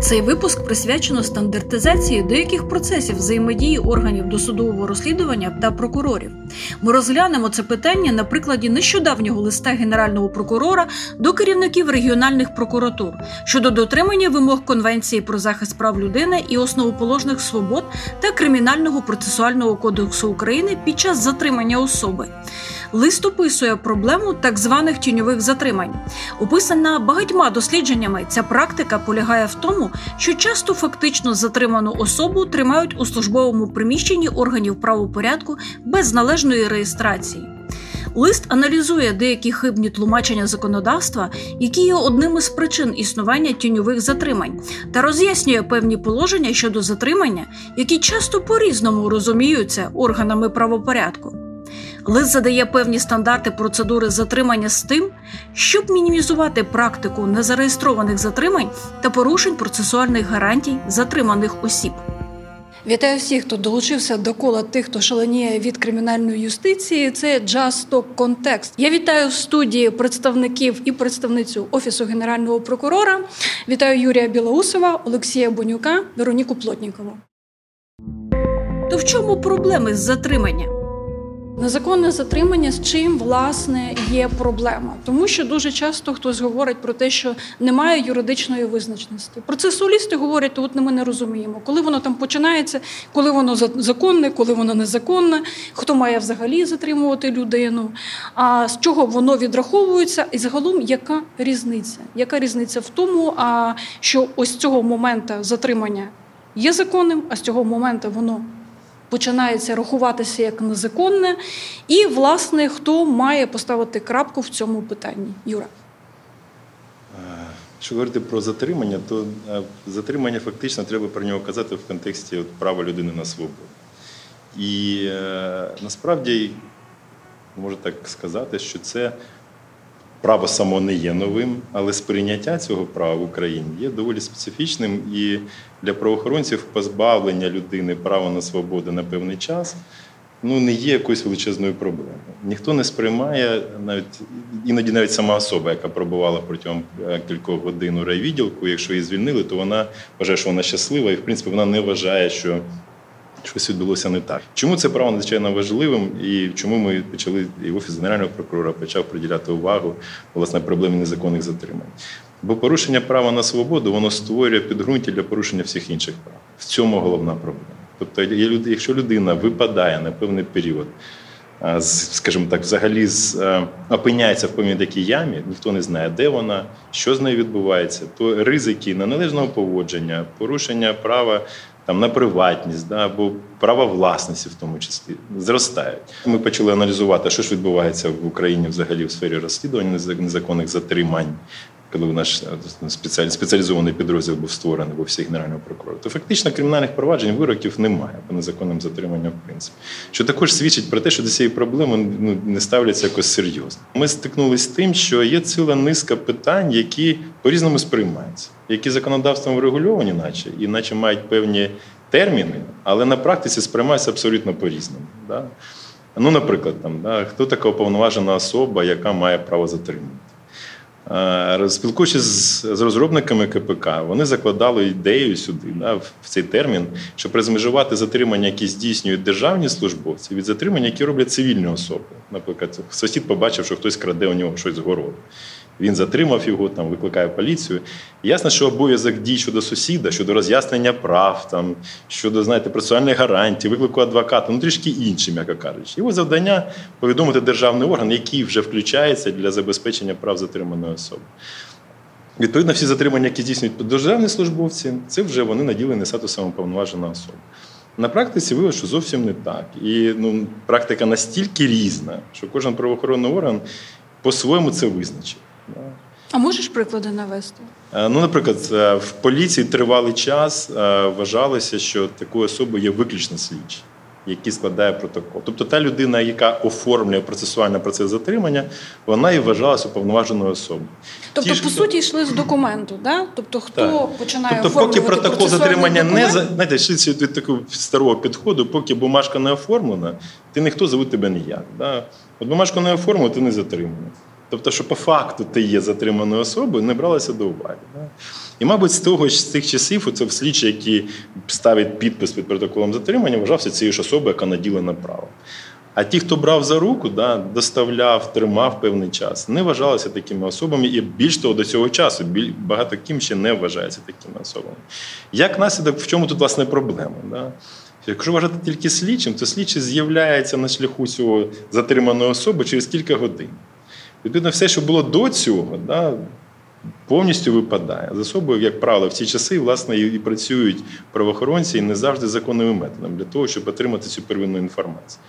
Цей випуск присвячено стандартизації деяких процесів взаємодії органів досудового розслідування та прокурорів. Ми розглянемо це питання на прикладі нещодавнього листа генерального прокурора до керівників регіональних прокуратур щодо дотримання вимог Конвенції про захист прав людини і основоположних свобод та кримінального процесуального кодексу України під час затримання особи. Лист описує проблему так званих тіньових затримань. Описана багатьма дослідженнями, ця практика полягає в тому, що часто фактично затриману особу тримають у службовому приміщенні органів правопорядку без належної реєстрації. Лист аналізує деякі хибні тлумачення законодавства, які є одним із причин існування тіньових затримань, та роз'яснює певні положення щодо затримання, які часто по-різному розуміються органами правопорядку. Лист задає певні стандарти процедури затримання з тим, щоб мінімізувати практику незареєстрованих затримань та порушень процесуальних гарантій затриманих осіб. Вітаю всіх, хто долучився до кола тих, хто шаленіє від кримінальної юстиції. Це Just Talk Context. Я вітаю в студії представників і представницю офісу генерального прокурора. Вітаю Юрія Білоусова, Олексія Бонюка, Вероніку Плотнікову. То в чому проблеми з затриманням? Незаконне затримання з чим власне є проблема, тому що дуже часто хтось говорить про те, що немає юридичної визначеності. Процесуалісти говорять, то от ми не розуміємо, коли воно там починається, коли воно законне, коли воно незаконне, хто має взагалі затримувати людину, а з чого воно відраховується, і загалом яка різниця? Яка різниця в тому, що ось цього моменту затримання є законним, а з цього моменту воно починається рахуватися як незаконне, і, власне, хто має поставити крапку в цьому питанні? Юра. Е, якщо говорити про затримання, то е, затримання фактично треба про нього казати в контексті от, права людини на свободу. І е, насправді можу так сказати, що це право само не є новим, але сприйняття цього права в Україні є доволі специфічним і для правоохоронців позбавлення людини права на свободу на певний час. Ну, не є якоюсь величезною проблемою. Ніхто не сприймає, навіть іноді навіть сама особа, яка пробувала протягом е, кількох годин у райвідділку, якщо її звільнили, то вона вважає, що вона щаслива, і в принципі вона не вважає, що щось відбулося не так. Чому це право надзвичайно важливим і чому ми почали і офіс генерального прокурора почав приділяти увагу власне проблемі незаконних затримань? Бо порушення права на свободу воно створює підґрунті для порушення всіх інших прав. В цьому головна проблема. Тобто, якщо людина випадає на певний період. Скажімо так, взагалі опиняється в певній такій ямі, ніхто не знає, де вона, що з нею відбувається, то ризики неналежного поводження, порушення права там на приватність, да, або право власності, в тому числі, зростають. Ми почали аналізувати, що ж відбувається в Україні взагалі в сфері розслідування незаконних затримань коли наш е, спеціалізований підрозділ був створений в офісі генерального прокурора, то фактично кримінальних проваджень вироків немає по незаконним затриманням, в принципі. Що також свідчить про те, що до цієї проблеми ну, не ставляться якось серйозно. Ми стикнулися з тим, що є ціла низка питань, які по-різному сприймаються, які законодавством врегульовані, наче, і наче мають певні терміни, але на практиці сприймаються абсолютно по-різному. Да? Ну, наприклад, там, да, хто така уповноважена особа, яка має право затримати? Е, спілкуючись з розробниками КПК, вони закладали ідею сюди, да, в цей термін, щоб розмежувати затримання, які здійснюють державні службовці, від затримання, які роблять цивільні особи. Наприклад, сусід побачив, що хтось краде у нього щось з городу. Він затримав його, там викликає поліцію. Ясно, що обов'язок дій щодо сусіда, щодо роз'яснення прав, там, щодо знаєте, процесуальних гарантій, виклику адвоката, ну трішки інші, м'яко кажучи. Його завдання повідомити державний орган, який вже включається для забезпечення прав затриманої особи. Відповідно, всі затримання, які здійснюють державні службовці, це вже вони наділені статусом уповноваженої особи. На практиці виявилося, що зовсім не так. І ну, практика настільки різна, що кожен правоохоронний орган по-своєму це визначив. А можеш приклади навести? Е, ну, наприклад, е, в поліції тривалий час е, вважалося, що такою особою є виключно слідчий, який складає протокол. Тобто та людина, яка оформлює процесуальний процес затримання, вона і вважалася уповноваженою особою. Тобто, Ті, по хто... суті, йшли з документу, да? Тобто, хто так. починає тобто, поки протокол затримання документ... не знаєте, йшли від такого старого підходу, поки бумажка не оформлена, ти ніхто зовуть тебе ніяк. Да? От бумажку не оформив, ти не затриманий. Тобто, що по факту ти є затриманою особою, не бралося до уваги. І, мабуть, з того з тих часів, оце в слідчі, які ставить підпис під протоколом затримання, вважався цією ж особою, яка наділена правом. А ті, хто брав за руку, да, доставляв, тримав певний час, не вважалися такими особами, і більш того, до цього часу багато ким ще не вважається такими особами. Як наслідок, в чому тут власне проблема? Да? Якщо вважати тільки слідчим, то слідчий з'являється на шляху цього затриманої особи через кілька годин. Відповідно, все, що було до цього, да, повністю випадає. За собою, як правило, в ці часи власне і працюють правоохоронці і не завжди законними методами для того, щоб отримати цю первинну інформацію.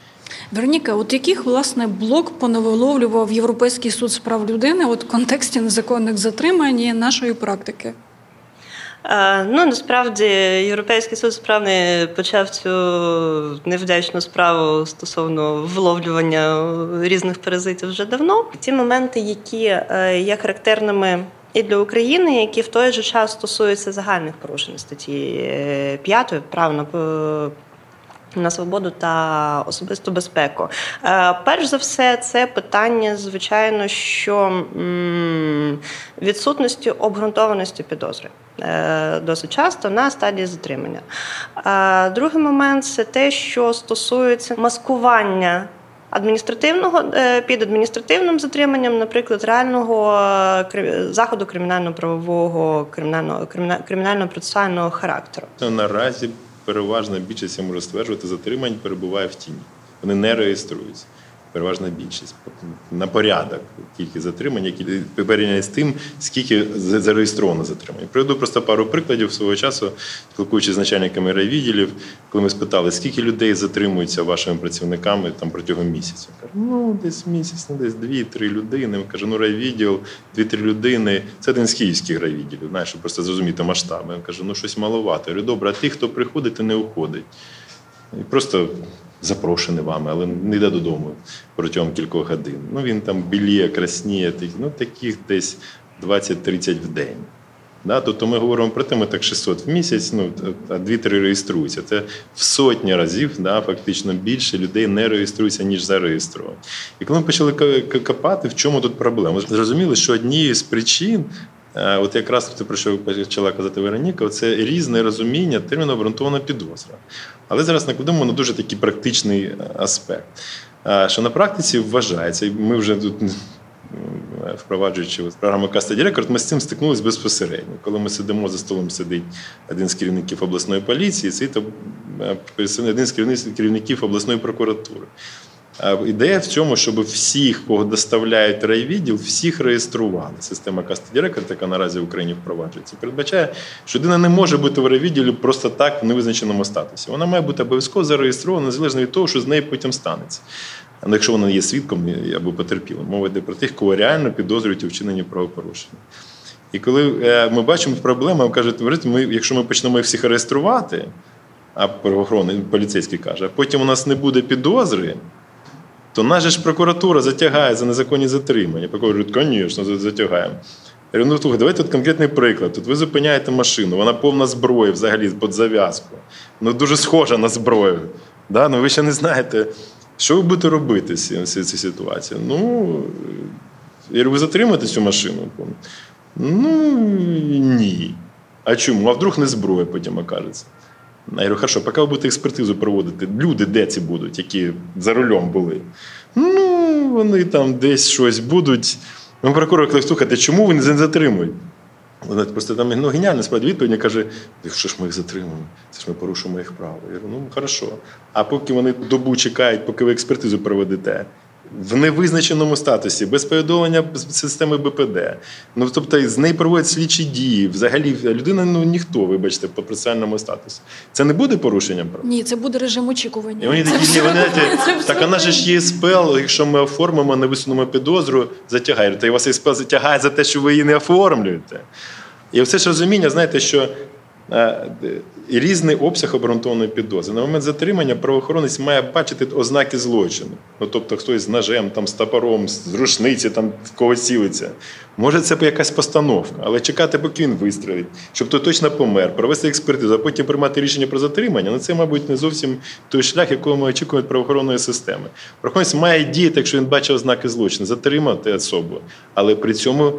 Вероніка, от яких власне блок поневиловлював Європейський суд з прав людини от в контексті незаконних затримань і нашої практики? Е, Ну, насправді, Європейський суд справ не почав цю невдячну справу стосовно вловлювання різних паразитів вже давно. Ті моменти, які е, є характерними і для України, які в той же час стосуються загальних порушень статті 5 прав на свободу та особисту безпеку. Е, Перш за все, це питання, звичайно, що відсутності обґрунтованості підозри. Е, Досить часто на стадії затримання. Е, Другий момент це те, що стосується маскування адміністративного під адміністративним затриманням, наприклад, реального заходу кримінально-правового кримінального кримінально-процесуального характеру. Наразі переважна більшість, я можу стверджувати, затримань перебуває в тіні. Вони не реєструються. Переважна більшість на порядок тільки затримань, які порівняно з тим, скільки зареєстровано затримань. Приведу просто пару прикладів свого часу, спілкуючись з начальниками райвідділів, коли ми спитали, скільки людей затримуються вашими працівниками там протягом місяця. Кажу, ну десь місяць, ну десь дві-три людини. Каже, ну райвідділ, дві-три людини. Це один з київських райвідділів, знаєш, щоб просто зрозуміти масштаби. Він каже, ну щось маловато. Я добре, а тих, хто приходить, то не уходить. І просто запрошений вами, але не йде додому протягом кількох годин. Ну він там біліє, красніє, ну таких десь 20-30 в день. Да, тобто ми говоримо про те, ми так 600 в місяць, ну а 2-3 реєструються. Це в сотні разів, да, фактично більше людей не реєструються, ніж зареєстровані. І коли ми почали копати, в чому тут проблема? Ми зрозуміли, що однією з причин, от якраз те, про що почала казати Вероніка, це різне розуміння терміну обґрунтована підозра. Але зараз накладемо на дуже такий практичний е, аспект. Е, Що на практиці вважається, і ми вже тут впроваджуючи от програму Custody Record, ми з цим стикнулися безпосередньо. Коли ми сидимо за столом, сидить один з керівників обласної поліції, сидить е, один з керівників обласної прокуратури. А Ідея в цьому, щоб всіх, кого доставляють райвідділ, всіх реєстрували. Система Record, яка наразі в Україні впроваджується, передбачає, що людина не може бути в райвідділі просто так в невизначеному статусі. Вона має бути обов'язково зареєстрована, незалежно від того, що з нею потім станеться. Ну, якщо вона є свідком або потерпілим, мова йде про тих, кого реально підозрюють у вчиненні правопорушення. І коли е, ми бачимо проблему, кажуть, ми, якщо ми почнемо їх всіх реєструвати, а правоохоронний поліцейський каже, а потім у нас не буде підозри, то наша ж прокуратура затягає за незаконні затримання. Прокурор говорить, звісно, затягаємо. Я говорю, ну давайте тут конкретний приклад. Тут ви зупиняєте машину, вона повна зброї взагалі під зав'язку. Ну дуже схожа на зброю. Да? Ну ви ще не знаєте, що ви будете робити в цій, цій, ситуації. Ну, я ви затримаєте цю машину? Ну ні. А чому? А вдруг не зброя потім окажеться? Я говорю, хорошо, поки ви будете експертизу проводити, люди де ці будуть, які за рулем були? Ну, вони там десь щось будуть. Ну, прокурор каже, слухайте, чому ви не затримують? Вона просто там ну, геніальна справді відповідь каже: що ж ми їх затримуємо? Це ж ми порушуємо їх право. Я говорю, ну хорошо. А поки вони добу чекають, поки ви експертизу проведете. В невизначеному статусі, без повідомлення системи БПД. Ну тобто з неї проводять слідчі дії. Взагалі, людина ну ніхто, вибачте, по процесуальному статусу. Це не буде порушенням прав? Ні, це буде режим очікування. І вони Це такі, все ні, вони знаєте, це так вона ж ж є СПЛ, якщо ми оформимо, не висунемо підозру, затягає. Та й вас СПЛ затягає за те, що ви її не оформлюєте. І все ж розуміння, знаєте, що і різний обсяг обґрунтованої підозри. На момент затримання правоохоронець має бачити ознаки злочину. Ну, тобто, хтось з ножем, там, з топором, з рушниці, там в когось цілиться. Може, це якась постановка, але чекати, поки він вистрелить, щоб той точно помер, провести експертизу, а потім приймати рішення про затримання. Ну це, мабуть, не зовсім той шлях, якого ми очікуємо від правоохоронної системи. Правоохоронець має діяти, якщо він бачить ознаки злочину, затримати особу, але при цьому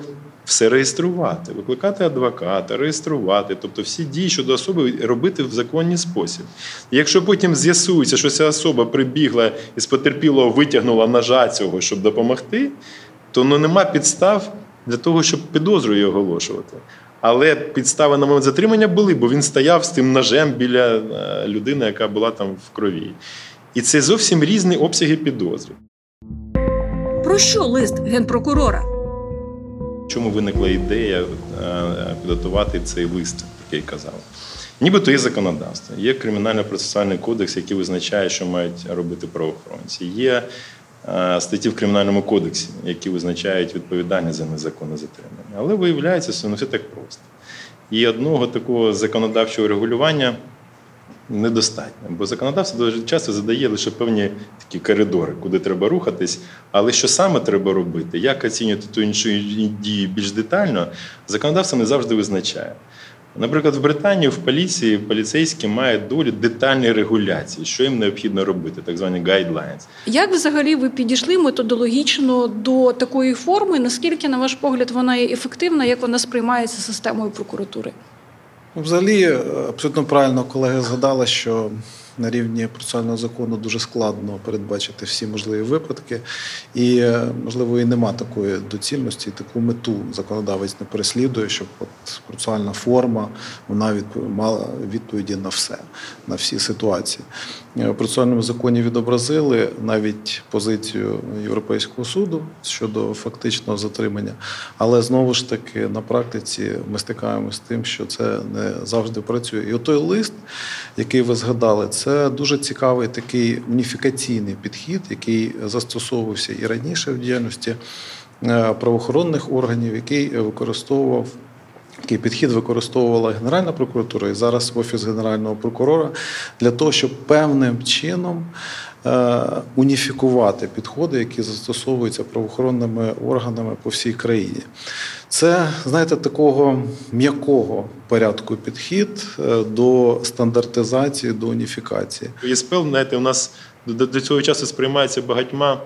все реєструвати, викликати адвоката, реєструвати, тобто всі дії щодо особи робити в законний спосіб. І якщо потім з'ясується, що ця особа прибігла і з потерпілого витягнула ножа цього, щоб допомогти, то ну, нема підстав для того, щоб підозру її оголошувати. Але підстави на момент затримання були, бо він стояв з тим ножем біля е, людини, яка була там в крові. І це зовсім різні обсяги підозри. Про що лист генпрокурора? Чому виникла ідея е, підготувати цей лист, який казав? Нібито є законодавство, є кримінально-процесуальний кодекс, який визначає, що мають робити правоохоронці. Є е, статті в кримінальному кодексі, які визначають відповідальність за незаконне затримання. Але виявляється, що не все так просто. І одного такого законодавчого регулювання недостатньо, бо законодавство дуже часто задає лише певні такі коридори, куди треба рухатись. Але що саме треба робити, як оцінювати ту іншу дію більш детально, законодавство не завжди визначає. Наприклад, в Британії в поліції поліцейські мають долі детальні регуляції, що їм необхідно робити, так звані guidelines. Як взагалі ви підійшли методологічно до такої форми? Наскільки, на ваш погляд, вона є ефективна, як вона сприймається системою прокуратури? Ну, Взагалі, е, абсолютно правильно колеги згадали, що на рівні процесуального закону дуже складно передбачити всі можливі випадки, і е, можливо і нема такої доцільності, таку мету законодавець не переслідує, щоб от процесуальна форма вона відповіла відповіді на все, на всі ситуації. Е, процесуальному законі відобразили навіть позицію Європейського суду щодо фактичного затримання, але знову ж таки на практиці ми стикаємося з тим, що це не завжди працює. І отой лист, який ви згадали, це дуже цікавий такий уніфікаційний підхід, який застосовувався і раніше в діяльності е, правоохоронних органів, який використовував. Такий підхід використовувала Генеральна прокуратура і зараз Офіс Генерального прокурора для того, щоб певним чином е, уніфікувати підходи, які застосовуються правоохоронними органами по всій країні. Це, знаєте, такого м'якого порядку підхід е, до стандартизації, до уніфікації. ЄСПЛ, знаєте, у нас до, до цього часу сприймається багатьма.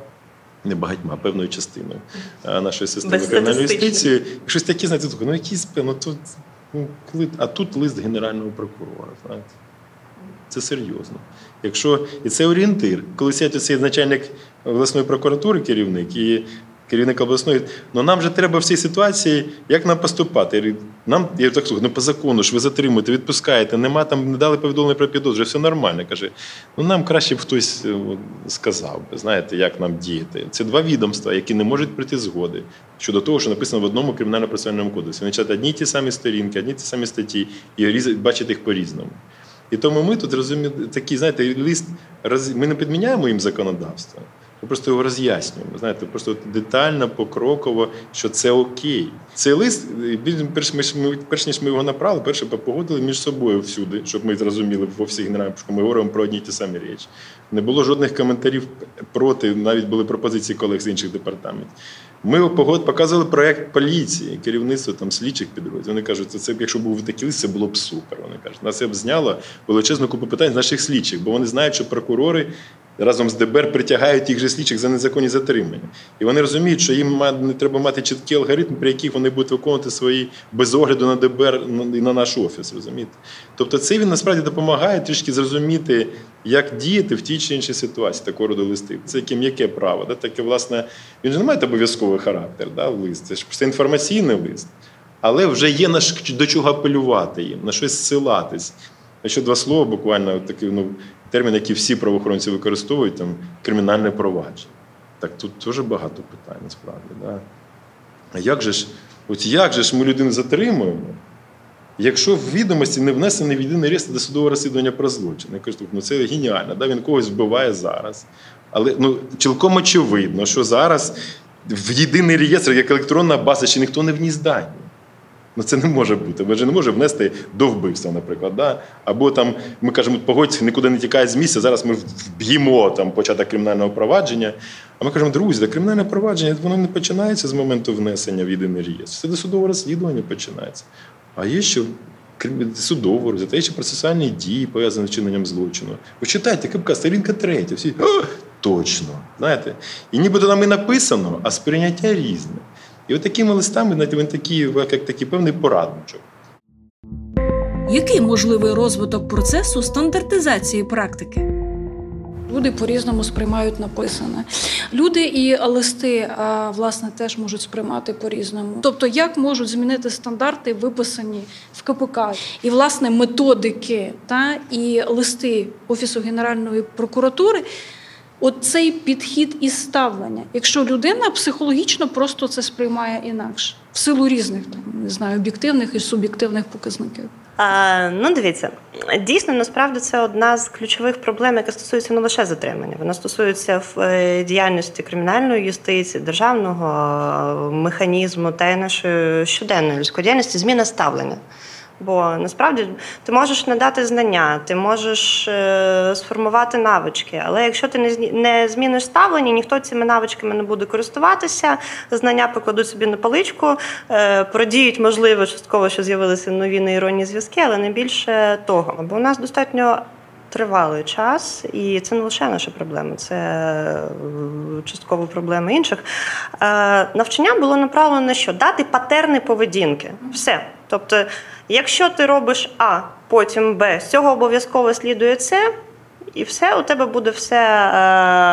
Не багатьма, певною частиною е, нашої системи кримінальної юстиції. Щось таке, знаєте, таке, ну якісь ну тут, ну, коли, а тут лист генерального прокурора. Знаєте. Це серйозно. Якщо, і це орієнтир. Коли сядь оцей начальник обласної прокуратури, керівник і керівник обласної, ну нам же треба в цій ситуації, як нам поступати? Нам, я так слухаю, ну по закону ж ви затримуєте, відпускаєте, нема там, не дали повідомлення про підозру, все нормально. Каже, ну нам краще б хтось е, сказав би, знаєте, як нам діяти. Це два відомства, які не можуть прийти згоди щодо того, що написано в одному кримінально-процесуальному кодексі. Вони читають одні ті самі сторінки, одні ті самі статті, і бачать їх по-різному. І тому ми тут розуміємо, такий, знаєте, роз... ми не підміняємо їм законодавство. Ми просто його роз'яснюємо. Знаєте, просто детально, покроково, що це окей. Цей лист, е, перш, ми, ми, перш ніж ми його направили, перше погодили між собою всюди, щоб ми зрозуміли в офісі генерального, що ми говоримо про одні й ті самі речі. Не було жодних коментарів проти, навіть були пропозиції колег з інших департаментів. Ми показували проект поліції, керівництво там слідчих підрозділів. Вони кажуть, це, це якщо був такий лист, це було б супер. Вони кажуть, нас це б зняло величезну купу питань з наших слідчих, бо вони знають, що прокурори разом з ДБР притягають тих же слідчих за незаконні затримання. І вони розуміють, що їм не треба мати чіткий алгоритм, при яких вони будуть виконувати свої без огляду на ДБР і на наш офіс. Розумієте? Тобто, це він насправді допомагає трішки зрозуміти, як діяти в тій чи іншій ситуації такого роду листи. Це яке м'яке право. Да? Таке, власне, він же не має обов'язковий характер, да, лист. Це ж просто інформаційний лист. Але вже є на до чого апелювати їм, на щось зсилатись. Ще два слова, буквально такий ну, термін, який всі правоохоронці використовують, там кримінальне провадження. Так тут теж багато питань, насправді. Да? А як же ж, от як же ж ми людину затримуємо, якщо в відомості не внесений в єдиний реєстр досудового розслідування про злочин? Я кажу, ну це геніально, да? він когось вбиває зараз. Але ну, цілком очевидно, що зараз в єдиний реєстр, як електронна база, ще ніхто не вніс дані. Ну це не може бути. Ми ж не можемо внести до вбивства, наприклад. Да? Або там ми кажемо, погодьте, нікуди не тікає з місця, зараз ми вб'ємо там початок кримінального провадження. А ми кажемо, друзі, да, кримінальне провадження воно не починається з моменту внесення в єдиний реєстр. Це досудове розслідування починається. А є ще судове розслідування, є ще процесуальні дії, пов'язані з вчиненням злочину. Ви читайте, КПК, сторінка третя. Всі точно. Знаєте? І нібито там і написано, а сприйняття різне. І от такими листами, знаєте, він такий, як такий певний порадничок. Який можливий розвиток процесу стандартизації практики? Люди по-різному сприймають написане. Люди і листи, власне, теж можуть сприймати по-різному. Тобто, як можуть змінити стандарти, виписані в КПК, і власне методики та і листи Офісу Генеральної прокуратури. От цей підхід і ставлення, якщо людина психологічно просто це сприймає інакше, в силу різних там не знаю, об'єктивних і суб'єктивних показників. А, ну, дивіться, дійсно, насправді це одна з ключових проблем, яка стосується не лише затримання. Вона стосується в е, діяльності кримінальної юстиції, державного механізму та й нашої щоденної людської діяльності зміна ставлення. Бо насправді ти можеш надати знання, ти можеш е, сформувати навички, але якщо ти не не зміниш ставлення, ніхто цими навичками не буде користуватися. Знання покладуть собі на паличку, е, продіють, можливо, частково, що з'явилися нові нейронні зв'язки, але не більше того. Бо у нас достатньо тривалий час, і це не лише наша проблема, це е, частково проблеми інших. Е, Навчання було направлено на що? Дати патерни поведінки. Все. Тобто, якщо ти робиш А, потім Б, з цього обов'язково слідує С. І все, у тебе буде все е,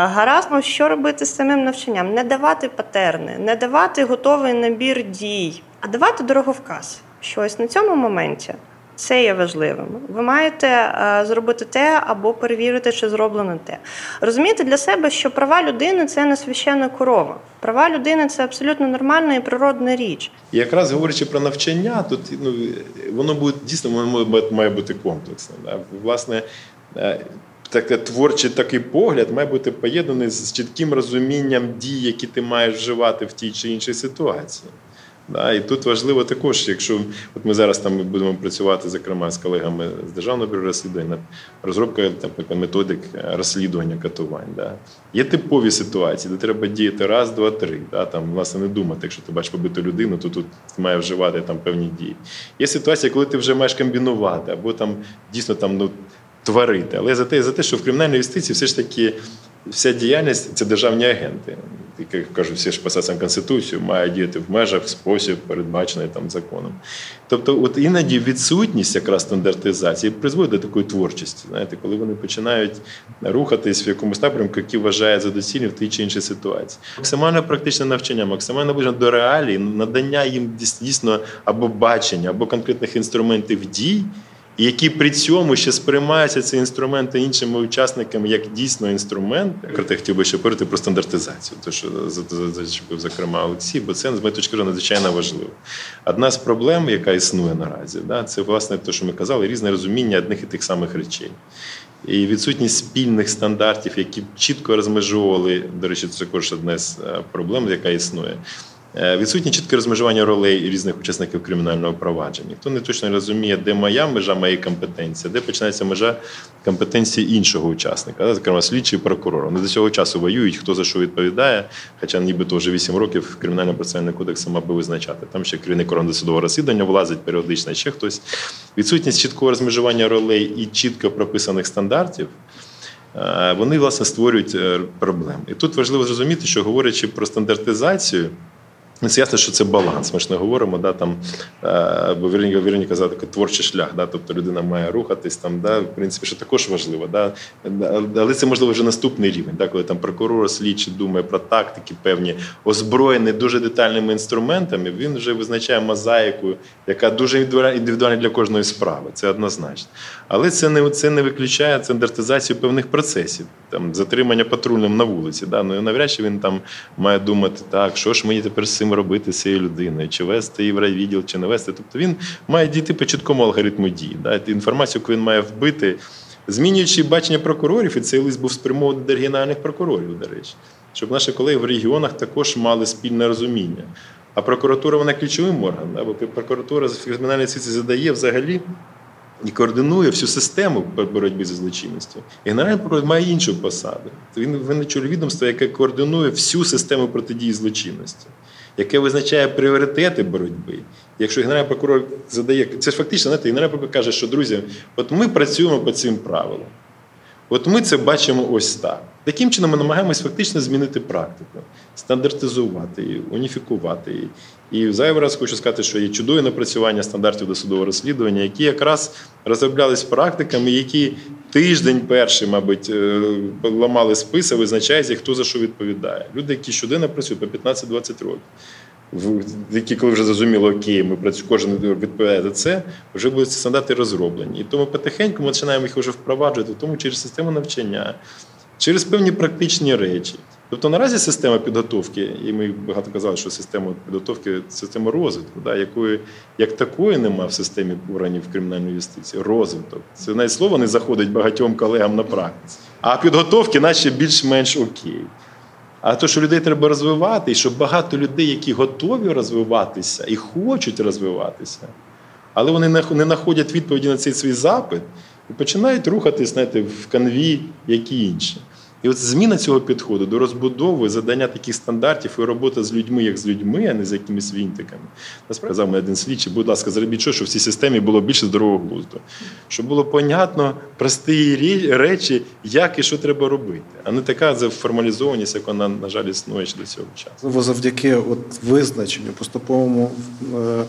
гаразд. Ну, що робити з самим навчанням? Не давати патерни, не давати готовий набір дій, а давати дороговказ. Що ось на цьому моменті це є важливим. Ви маєте е, зробити те або перевірити, чи зроблено те. Розумієте для себе, що права людини це не священна корова. Права людини це абсолютно нормальна і природна річ. І якраз говорячи про навчання, тут ну, воно буде дійсно воно має- бути комплексним. Да? Власне, е, таке творчий такий погляд має бути поєднаний з чітким розумінням дій, які ти маєш вживати в тій чи іншій ситуації. Да, і тут важливо також, якщо от ми зараз там будемо працювати, зокрема з колегами з державного бюро розслідувань, над розробкою наприклад, методик розслідування катувань. Да. Є типові ситуації, де треба діяти раз, два, три. Да, там, власне, не думати, якщо ти бачиш побиту людину, то тут ти маєш вживати там певні дії. Є ситуація, коли ти вже маєш комбінувати, або там дійсно там ну, творити. Але за те, за те, що в кримінальній юстиції все ж таки вся діяльність це державні агенти. Як кажуть, всі ж посадцям Конституцію має діяти в межах, в спосіб, передбачений там законом. Тобто, от іноді відсутність якраз стандартизації призводить до такої творчості, знаєте, коли вони починають рухатись в якомусь напрямку, який вважає за доцільне в тій чи іншій ситуації. Максимально практичне навчання, максимально наближення до реалій, надання їм дійсно або бачення, або конкретних інструментів дій. Які при цьому ще сприймаються ці інструменти іншими учасниками як дійсно інструменти. Проте хотів би ще говорити про стандартизацію, то що за- за- зачепив зокрема Олексій, бо це з моєї точки зору надзвичайно важливо. Одна з проблем, яка існує наразі, да, це власне те, що ми казали, різне розуміння одних і тих самих речей. І відсутність спільних стандартів, які чітко розмежовували, до речі, це також одна з е, проблем, яка існує. Е, Відсутнє чітке розмежування ролей різних учасників кримінального провадження. Ніхто не точно розуміє, де моя межа моєї компетенції, де починається межа компетенції іншого учасника, зокрема слідчий і прокурор. Вони до цього часу воюють, хто за що відповідає, хоча нібито вже 8 років кримінально процесуальний кодекс мав би визначати. Там ще керівник органу досудового розслідування влазить періодично, ще хтось. Відсутність чіткого розмежування ролей і чітко прописаних стандартів. е, Вони власне створюють е, проблеми. І тут важливо зрозуміти, що говорячи про стандартизацію, Це ясно, що це баланс. Ми ж не говоримо, да, там, е, бо Вероніка казала, такий творчий шлях, да, тобто людина має рухатись, там, да, в принципі, що також важливо. Да, але це, можливо, вже наступний рівень, да, коли там прокурор слідчий думає про тактики певні, озброєний дуже детальними інструментами, він вже визначає мозаїку, яка дуже індивідуальна для кожної справи. Це однозначно. Але це не, це не виключає стандартизацію певних процесів, там, затримання патрульним на вулиці. Да, ну, навряд чи він там має думати, так, що ж мені тепер з цим робити з цією людиною, чи вести її в райвідділ, чи не вести. Тобто він має дійти по чіткому алгоритму дії. Да? Інформацію, яку він має вбити, змінюючи бачення прокурорів, і цей лист був спрямований до регіональних прокурорів, до речі, щоб наші колеги в регіонах також мали спільне розуміння. А прокуратура вона ключовим органом, бо прокуратура з кримінальної юстиції задає взагалі і координує всю систему боротьби зі злочинністю. І Генеральний прокурор має іншу посаду. Він очолює відомство, яке координує всю систему протидії злочинності, яке визначає пріоритети боротьби. Якщо генеральний прокурор задає, це ж фактично, знаєте, генеральний прокурор каже, що друзі, от ми працюємо по цим правилам. От ми це бачимо ось так. Таким чином ми намагаємось фактично змінити практику, стандартизувати її, уніфікувати її. І зайвий раз хочу сказати, що є чудові напрацювання стандартів досудового розслідування, які якраз розроблялись практиками, які тиждень перший, мабуть, е, ламали списи, визначається, хто за що відповідає. Люди, які щоденно працюють по 15-20 років. Які, коли вже зрозуміло, окей, ми працюємо, кожен відповідає за це, вже будуть стандарти розроблені. І тому потихеньку ми починаємо їх вже впроваджувати, тому через систему навчання, через певні практичні речі. Тобто наразі система підготовки, і ми багато казали, що система підготовки система розвитку, да, якої як такої нема в системі органів кримінальної юстиції. Розвиток. Це навіть слово не заходить багатьом колегам на практиці. А підготовки, наче більш-менш окей. А то, що людей треба розвивати, і що багато людей, які готові розвиватися і хочуть розвиватися, але вони не знаходять відповіді на цей свій запит і починають рухатись знаєте, в канві, як і інші. І от зміна цього підходу до розбудови, задання таких стандартів і робота з людьми, як з людьми, а не з якимись вінтиками. Насправді казав мені один слідчий, будь ласка, зробіть що, щоб в цій системі було більше здорового глузду. Щоб було понятно прості речі, як і що треба робити, а не така формалізованість, як вона, на жаль, існує до цього часу. Завдяки от визначенню, поступовому е,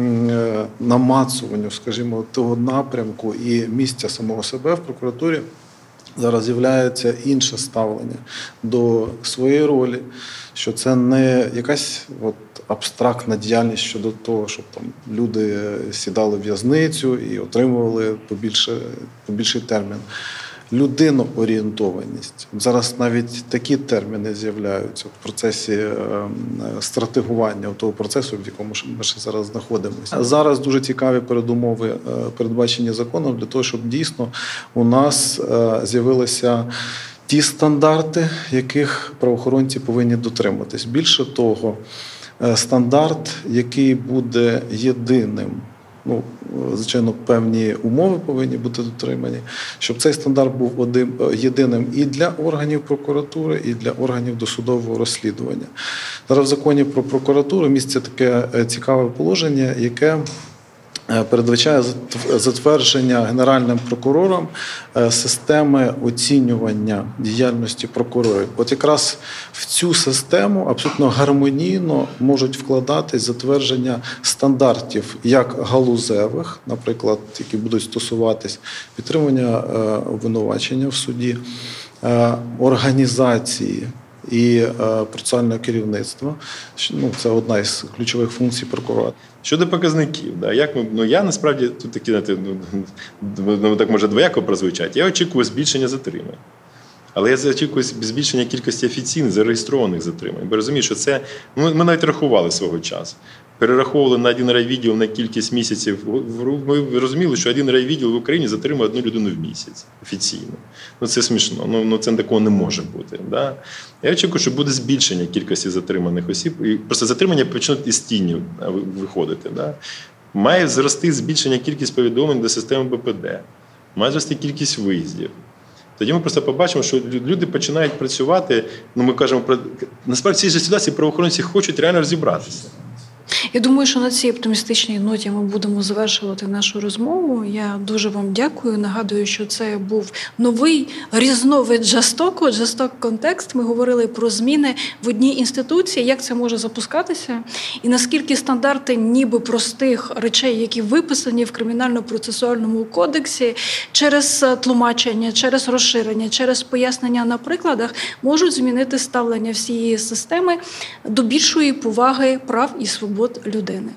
е, намацуванню, скажімо, того напрямку і місця самого себе в прокуратурі. Зараз з'являється інше ставлення до своєї ролі, що це не якась от абстрактна діяльність щодо того, щоб там люди сідали в в'язницю і отримували побільше, побільший термін людиноорієнтованість. Зараз навіть такі терміни з'являються в процесі е, стратегування того процесу, в якому ми ще зараз знаходимося. Зараз дуже цікаві передумови е, передбачені законом для того, щоб дійсно у нас е, з'явилися. Ті стандарти, яких правоохоронці повинні дотриматись. Більше того, стандарт, який буде єдиним Ну, звичайно, певні умови повинні бути дотримані, щоб цей стандарт був один єдиним і для органів прокуратури, і для органів досудового розслідування. Зараз в законі про прокуратуру місце таке е, цікаве положення, яке передбачає затвердження генеральним прокурором е, системи оцінювання діяльності прокурорів. От якраз в цю систему абсолютно гармонійно можуть вкладатись затвердження стандартів як галузевих, наприклад, які будуть стосуватись підтримання е, обвинувачення в суді, організації і е, процесуального керівництва. Ну, Це одна із ключових функцій прокурора. Щодо показників, да, як ми, ну я насправді тут такі знаєте, ну, ну так може двояко прозвучать. Я очікую збільшення затримань. Але я очікую збільшення кількості офіційних зареєстрованих затримань. Бо розумію, що це ми, ми навіть рахували свого часу перераховували на один райвідділ на кількість місяців. Ми розуміли, що один райвідділ в Україні затримує одну людину в місяць офіційно. Ну це смішно. Ну ну це такого не може бути. Да? Я очікую, що буде збільшення кількості затриманих осіб. І Просто затримання почнуть із тіні виходити. Да? Має зрости збільшення кількість повідомлень до системи БПД, має зрости кількість виїздів. Тоді ми просто побачимо, що люди починають працювати. Ну ми кажемо про насправді в цій ситуації правоохоронці хочуть реально розібратися. Я думаю, що на цій оптимістичній ноті ми будемо завершувати нашу розмову. Я дуже вам дякую. Нагадую, що це був новий різновид джастоку, джасток контекст. Ми говорили про зміни в одній інституції, як це може запускатися, і наскільки стандарти, ніби простих речей, які виписані в кримінально-процесуальному кодексі, через тлумачення, через розширення, через пояснення на прикладах, можуть змінити ставлення всієї системи до більшої поваги прав і свобод людини.